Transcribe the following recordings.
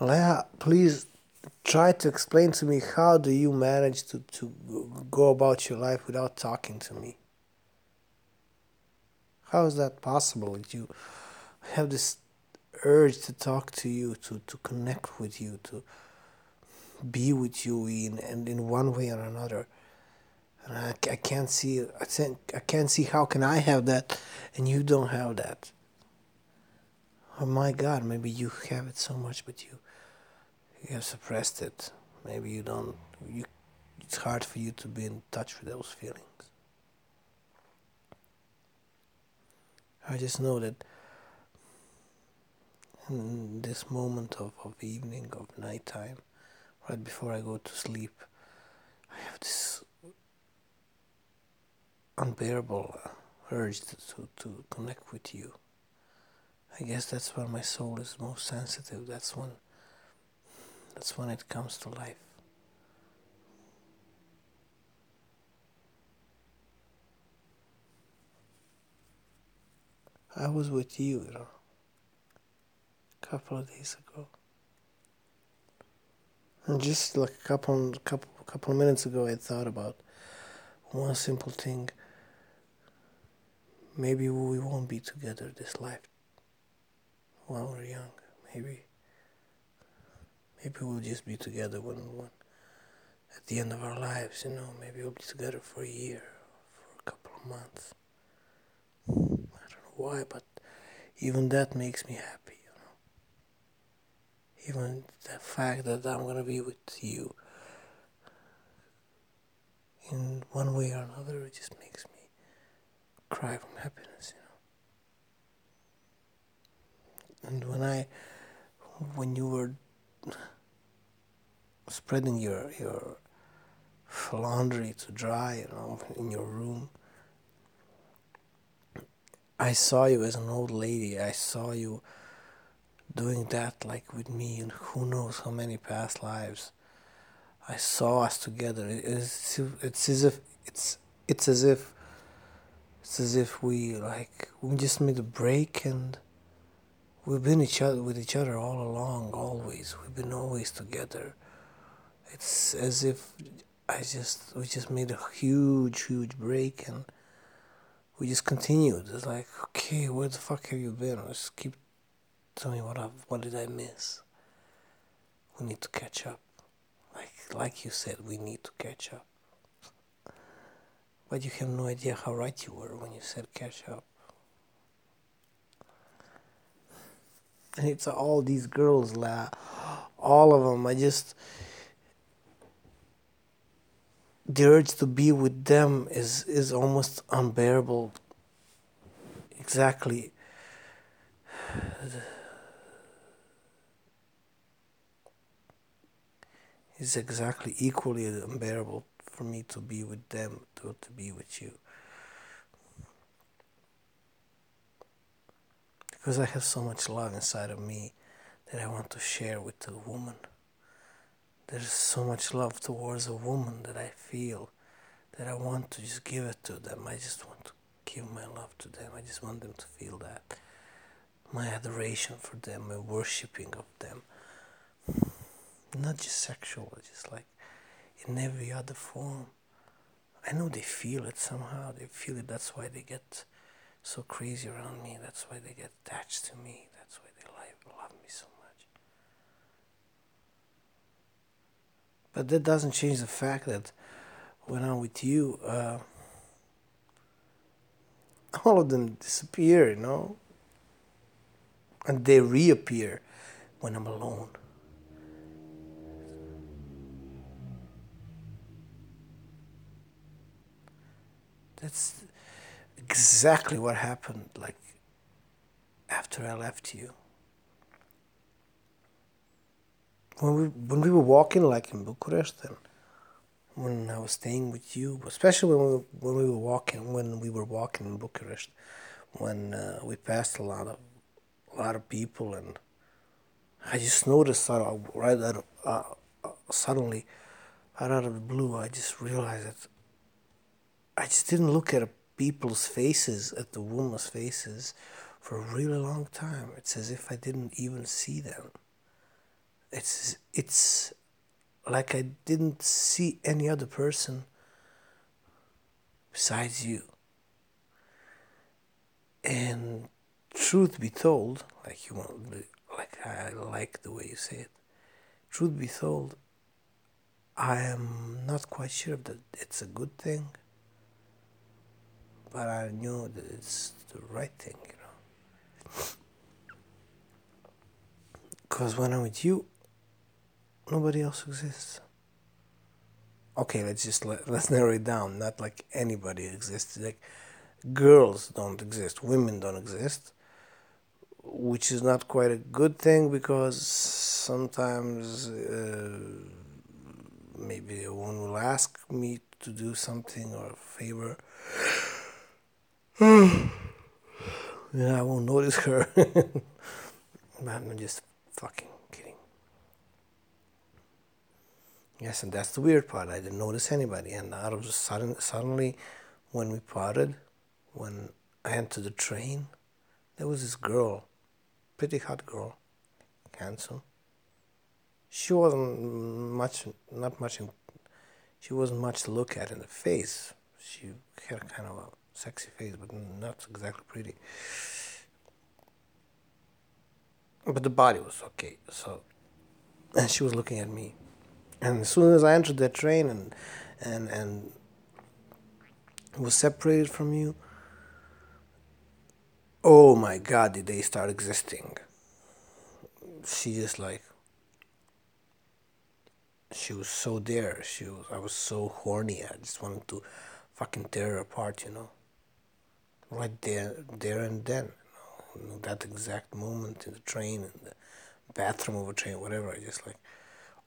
Leah, please try to explain to me how do you manage to, to go about your life without talking to me? How is that possible? You have this urge to talk to you, to, to connect with you, to be with you in and in one way or another. And I, I can't see I can't, I can't see how can I have that and you don't have that. Oh my God, maybe you have it so much, but you you have suppressed it. Maybe you don't. You, it's hard for you to be in touch with those feelings. I just know that in this moment of, of evening, of nighttime, right before I go to sleep, I have this unbearable urge to, to, to connect with you. I guess that's when my soul is most sensitive. That's when that's when it comes to life. I was with you, you know, a couple of days ago. And just like a couple, couple, couple of minutes ago, I thought about one simple thing. Maybe we won't be together this life while we're young. Maybe, maybe we'll just be together when, when at the end of our lives. You know, maybe we'll be together for a year, for a couple of months. I don't know why, but even that makes me happy. You know, even the fact that I'm gonna be with you in one way or another, it just makes me cry from happiness, you know. And when I, when you were spreading your your laundry to dry, you know, in your room, I saw you as an old lady. I saw you doing that like with me, and who knows how many past lives. I saw us together. It's, it's as if it's it's as if it's as if we like we just made a break and we've been each other with each other all along, always. We've been always together. It's as if I just we just made a huge, huge break and we just continued. It's like, okay, where the fuck have you been? Just keep telling me what I what did I miss? We need to catch up. Like like you said, we need to catch up. But you have no idea how right you were when you said catch up. And it's all these girls, la, all of them. I just the urge to be with them is is almost unbearable. Exactly. It's exactly equally unbearable for me to be with them to, to be with you. Because I have so much love inside of me that I want to share with the woman. There's so much love towards a woman that I feel that I want to just give it to them. I just want to give my love to them. I just want them to feel that. My adoration for them, my worshipping of them. Not just sexual, just like in every other form. I know they feel it somehow. They feel it. That's why they get so crazy around me. That's why they get attached to me. That's why they love, love me so much. But that doesn't change the fact that when I'm with you, uh, all of them disappear, you know? And they reappear when I'm alone. That's exactly what happened like after I left you. When we when we were walking like in Bucharest and when I was staying with you, especially when we when we were walking when we were walking in Bucharest, when uh, we passed a lot of a lot of people and I just noticed that right out of, uh, uh, suddenly right out of the blue I just realized that I just didn't look at people's faces, at the women's faces, for a really long time. It's as if I didn't even see them. It's it's like I didn't see any other person besides you. And truth be told, like you want, like I like the way you say it. Truth be told, I am not quite sure that it's a good thing, but I knew that it's the right thing, you know. Because when I'm with you, nobody else exists. Okay, let's just let, let's narrow it down. Not like anybody exists. Like girls don't exist, women don't exist, which is not quite a good thing because sometimes uh, maybe a woman will ask me to do something or a favor. yeah, I won't notice her. I'm just fucking Yes, and that's the weird part. I didn't notice anybody, and out of sudden, suddenly, when we parted, when I entered the train, there was this girl, pretty hot girl, handsome. She wasn't much, not much. In, she wasn't much to look at in the face. She had kind of a sexy face, but not exactly pretty. But the body was okay. So, and she was looking at me. And as soon as I entered that train and and and was separated from you, oh my God, did they start existing? She just like she was so there. She was I was so horny. I just wanted to fucking tear her apart, you know. Right there, there and then, you know, that exact moment in the train, in the bathroom of a train, whatever. I just like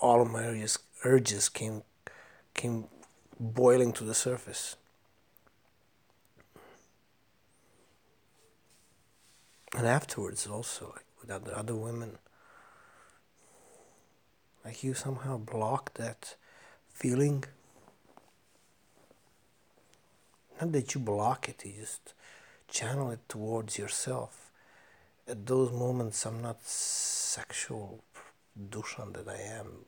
all my urges, urges came came boiling to the surface. And afterwards, also, like with other, other women, like you somehow block that feeling. Not that you block it, you just channel it towards yourself. At those moments, I'm not sexual Dushan that I am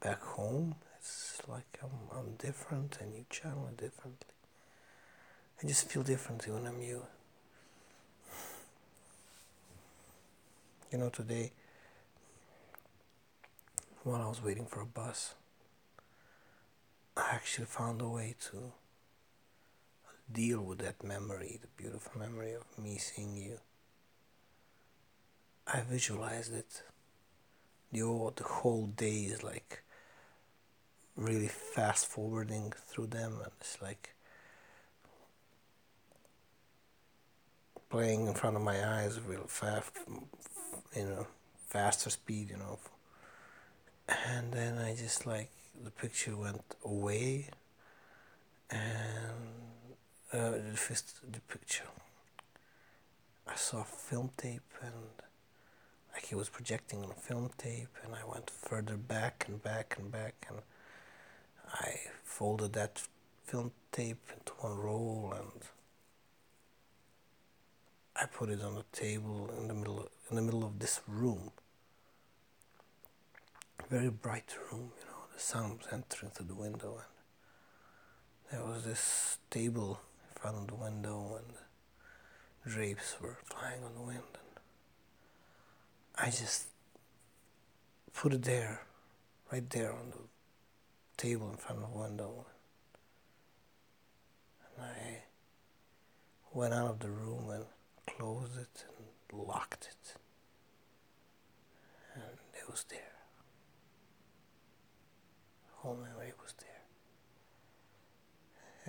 back home. It's like I'm, I'm different and you channel it differently. I just feel differently when I'm you. You know, today, while I was waiting for a bus, I actually found a way to deal with that memory, the beautiful memory of me seeing you. I visualized it the whole, the whole day is like really fast forwarding through them and it's like playing in front of my eyes real fast you know faster speed you know. And then i just like the picture went away and uh, the, first, the picture. I saw film tape and like he was projecting on a film tape and I went further back and back and back and I folded that film tape into one roll and I put it on the table in the middle in the middle of this room. Very bright room you know the sun was entering through the window and there was this table in front of the window and drapes were flying on the wind I just put it there, right there on the table in front of the window. And I went out of the room and closed it and locked it. And it was there. The whole memory was there.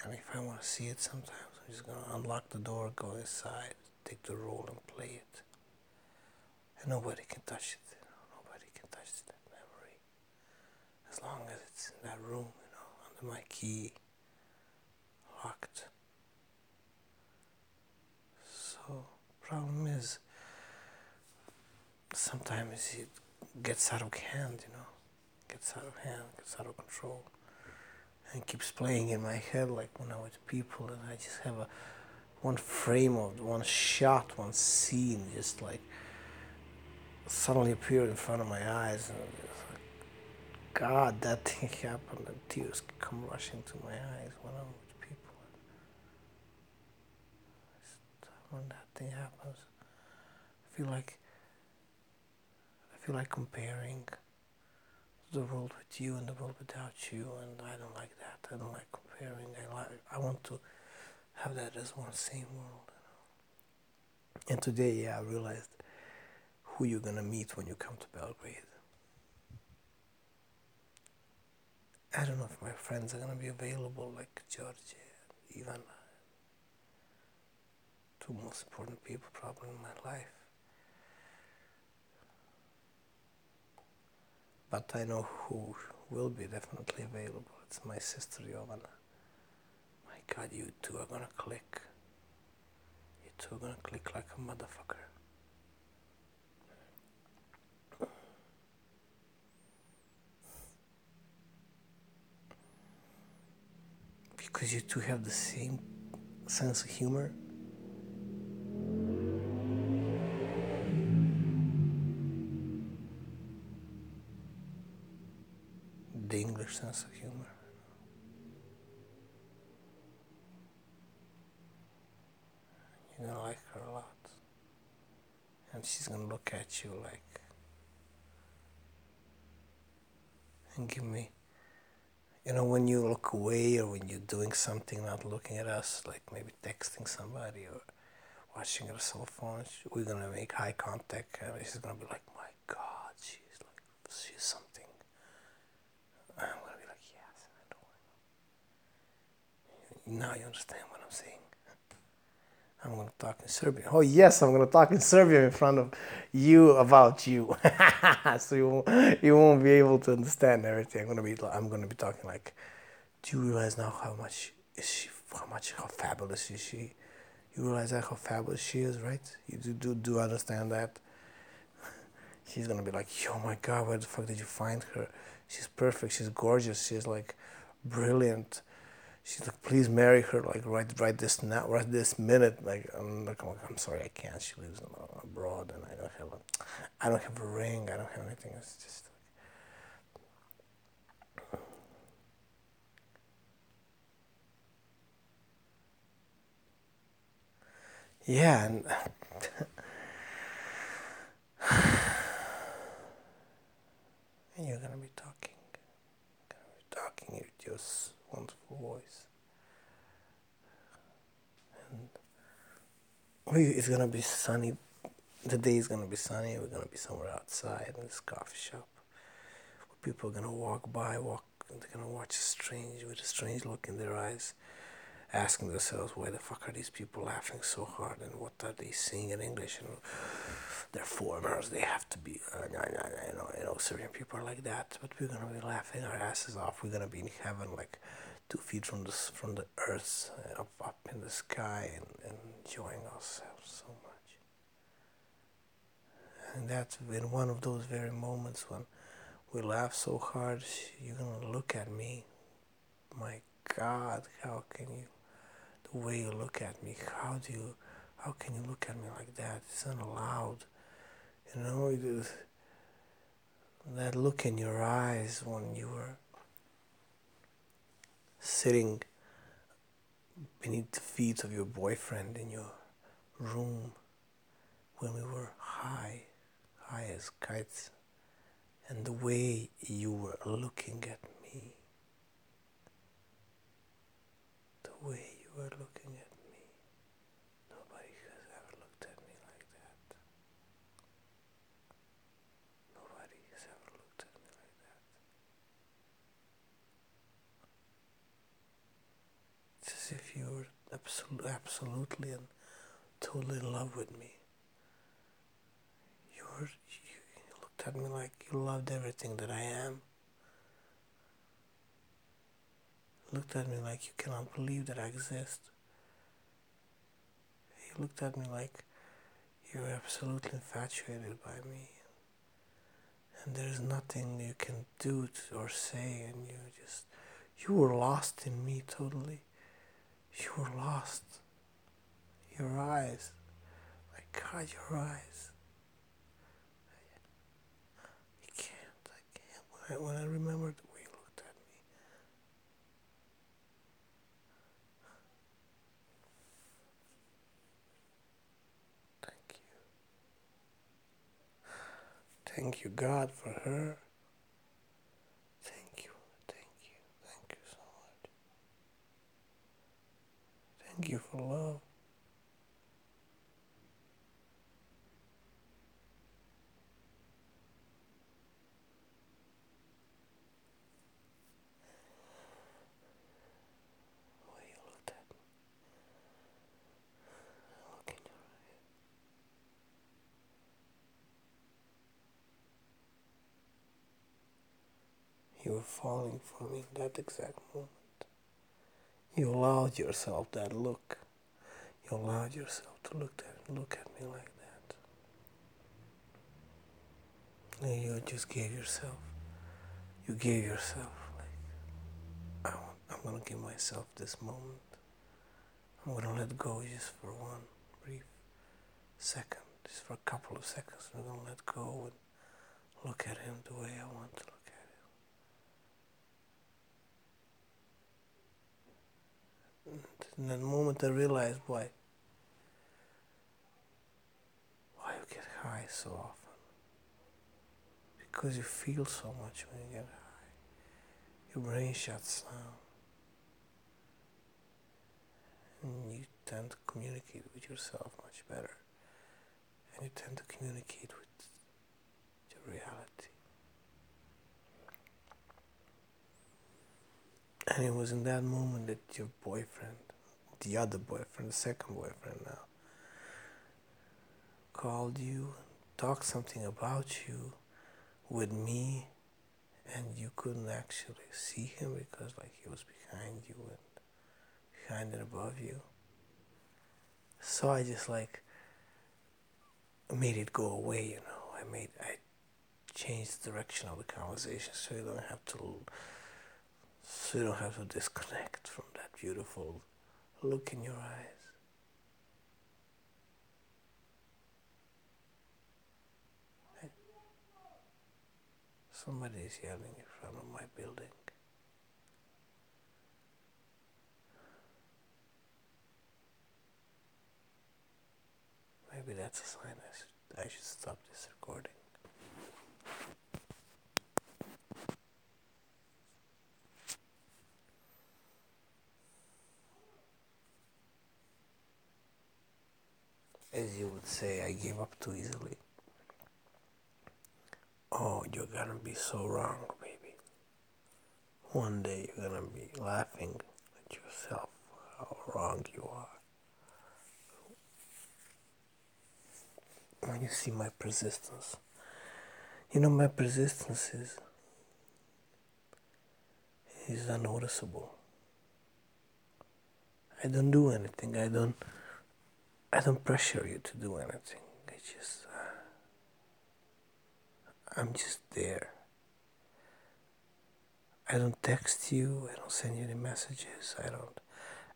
And if I want to see it sometimes, I'm just going to unlock the door, go inside, take the roll and play it. And nobody can touch it. Nobody can touch that memory. As long as it's in that room, you know, under my key, locked. So, problem is, sometimes it gets out of hand, you know, gets out of hand, gets out of control, and keeps playing in my head like when I'm with people, and I just have a one frame of one shot, one scene, just like suddenly appeared in front of my eyes. And like, God, that thing happened, and tears come rushing to my eyes when I'm with people. When that thing happens, I feel like I feel like comparing the world with you and the world without you, and I don't like that. I don't like comparing. I like. I want to have that as one same world. You know? And today, yeah, I realized who you're gonna meet when you come to Belgrade. I don't know if my friends are gonna be available, like Georgia, Ivana, two most important people probably in my life. But I know who will be definitely available. It's my sister Jovana. My God, you two are gonna click. You two are gonna click like a motherfucker. Because you two have the same sense of humor. The English sense of humor. You're gonna like her a lot. And she's gonna look at you like and give me you know when you look away or when you're doing something not looking at us like maybe texting somebody or watching your cell phone we're gonna make eye contact and she's gonna be like my god she's like she's something. I'm gonna be like yes i know. Now you understand what i'm saying I'm going to talk in Serbian. Oh, yes, I'm going to talk in Serbian in front of you about you. so you won't, you won't be able to understand everything. I'm going to be I'm going to be talking like, do you realize now how much is she? How much? How fabulous is she? You realize that how fabulous she is, right? You do do, do understand that? She's gonna be like, oh my god, where the fuck did you find her? She's perfect. She's gorgeous. She's like brilliant she's like, please marry her, like right right this now, right this minute. Like I'm like, oh I'm sorry, I can't. She lives uh, abroad, and I don't have a, I don't have a ring. I don't have anything. It's just. Like, yeah, and you're gonna be talking, gonna be talking with your wonderful voice. It's gonna be sunny. The day is gonna be sunny. We're gonna be somewhere outside in this coffee shop. People are gonna walk by, walk. They're gonna watch a strange with a strange look in their eyes, asking themselves, "Why the fuck are these people laughing so hard? And what are they saying in English?" And they're foreigners. They have to be, uh, you know, you know, Serbian people are like that. But we're gonna be laughing our asses off. We're gonna be in heaven, like two feet from the from the earth, uh, up up in the sky, and, and enjoying ourselves so much. And that's in one of those very moments when we laugh so hard, you're gonna look at me. My God, how can you? The way you look at me, how do you? How can you look at me like that? It's not allowed. You know, it is that look in your eyes when you were sitting beneath the feet of your boyfriend in your room when we were high, high as kites, and the way you were looking at me, the way you were looking at me, nobody has ever looked at me like that. Nobody has ever looked at me like that. It's as if you were absol- absolutely and totally in love with me. You were you, looked at me like you loved everything that I am. looked at me like you cannot believe that I exist. You looked at me like you're absolutely infatuated by me. And there's nothing you can do or say, and you just, you were lost in me totally you were lost. Your eyes, my God, your eyes. I can't, I can't. When I, remember the way you looked at me, thank you. Thank you, God, for her. Thank you for love. You were falling for me in that exact moment. You allowed yourself that look. You allowed yourself to look at look at me like that. And you just gave yourself. You gave yourself like I want, I'm gonna give myself this moment. I'm gonna let go just for one brief second, just for a couple of seconds. I'm gonna let go and look at him the way I want to look at him. And in that moment, I realized why. Why you get high so often? Because you feel so much when you get high. Your brain shuts down. And you tend to communicate with yourself much better. And you tend to communicate with your reality. And it was in that moment that your boyfriend, the other boyfriend, the second boyfriend now, called you, talked something about you with me, and you couldn't actually see him because like he was behind you and behind and above you. So I just like made it go away, you know. I made I changed the direction of the conversation so you don't have to so you don't have to disconnect from that beautiful look in your eyes. Somebody is yelling in front of my building. Maybe that's a sign I should, I should stop this recording. As you would say, I gave up too easily. Oh, you're gonna be so wrong, baby. One day you're gonna be laughing at yourself, how wrong you are. When you see my persistence, you know, my persistence is, is unnoticeable. I don't do anything. I don't. I don't pressure you to do anything. I just. Uh, I'm just there. I don't text you. I don't send you any messages. I don't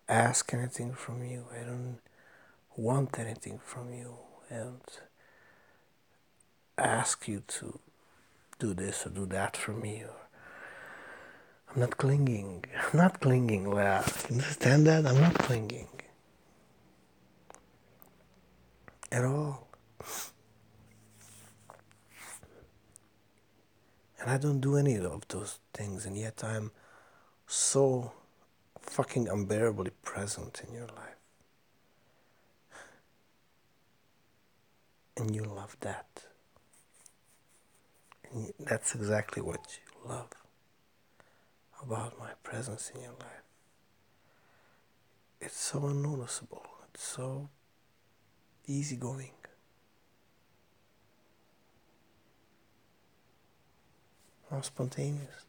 ask anything from you. I don't want anything from you. Don't ask you to do this or do that for me. Or I'm not clinging. I'm not clinging. Well, understand that? I'm not clinging at all. And I don't do any of those things, and yet I'm so fucking unbearably present in your life. And you love that. And that's exactly what you love about my presence in your life. It's so unnoticeable, it's so easygoing. I'm spontaneous.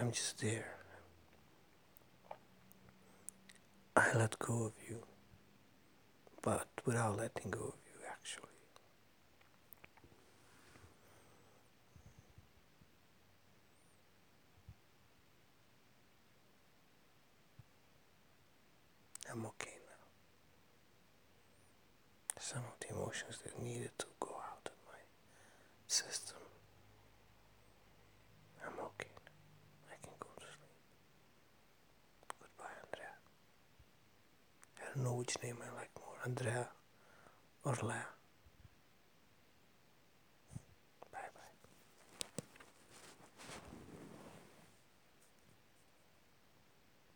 I'm just there. I let go of you, but without letting go of you, actually. I'm okay some of the emotions that needed to go out of my system. I'm okay. I can go to sleep. Goodbye, Andrea. I don't know which name I like more, Andrea or Leah.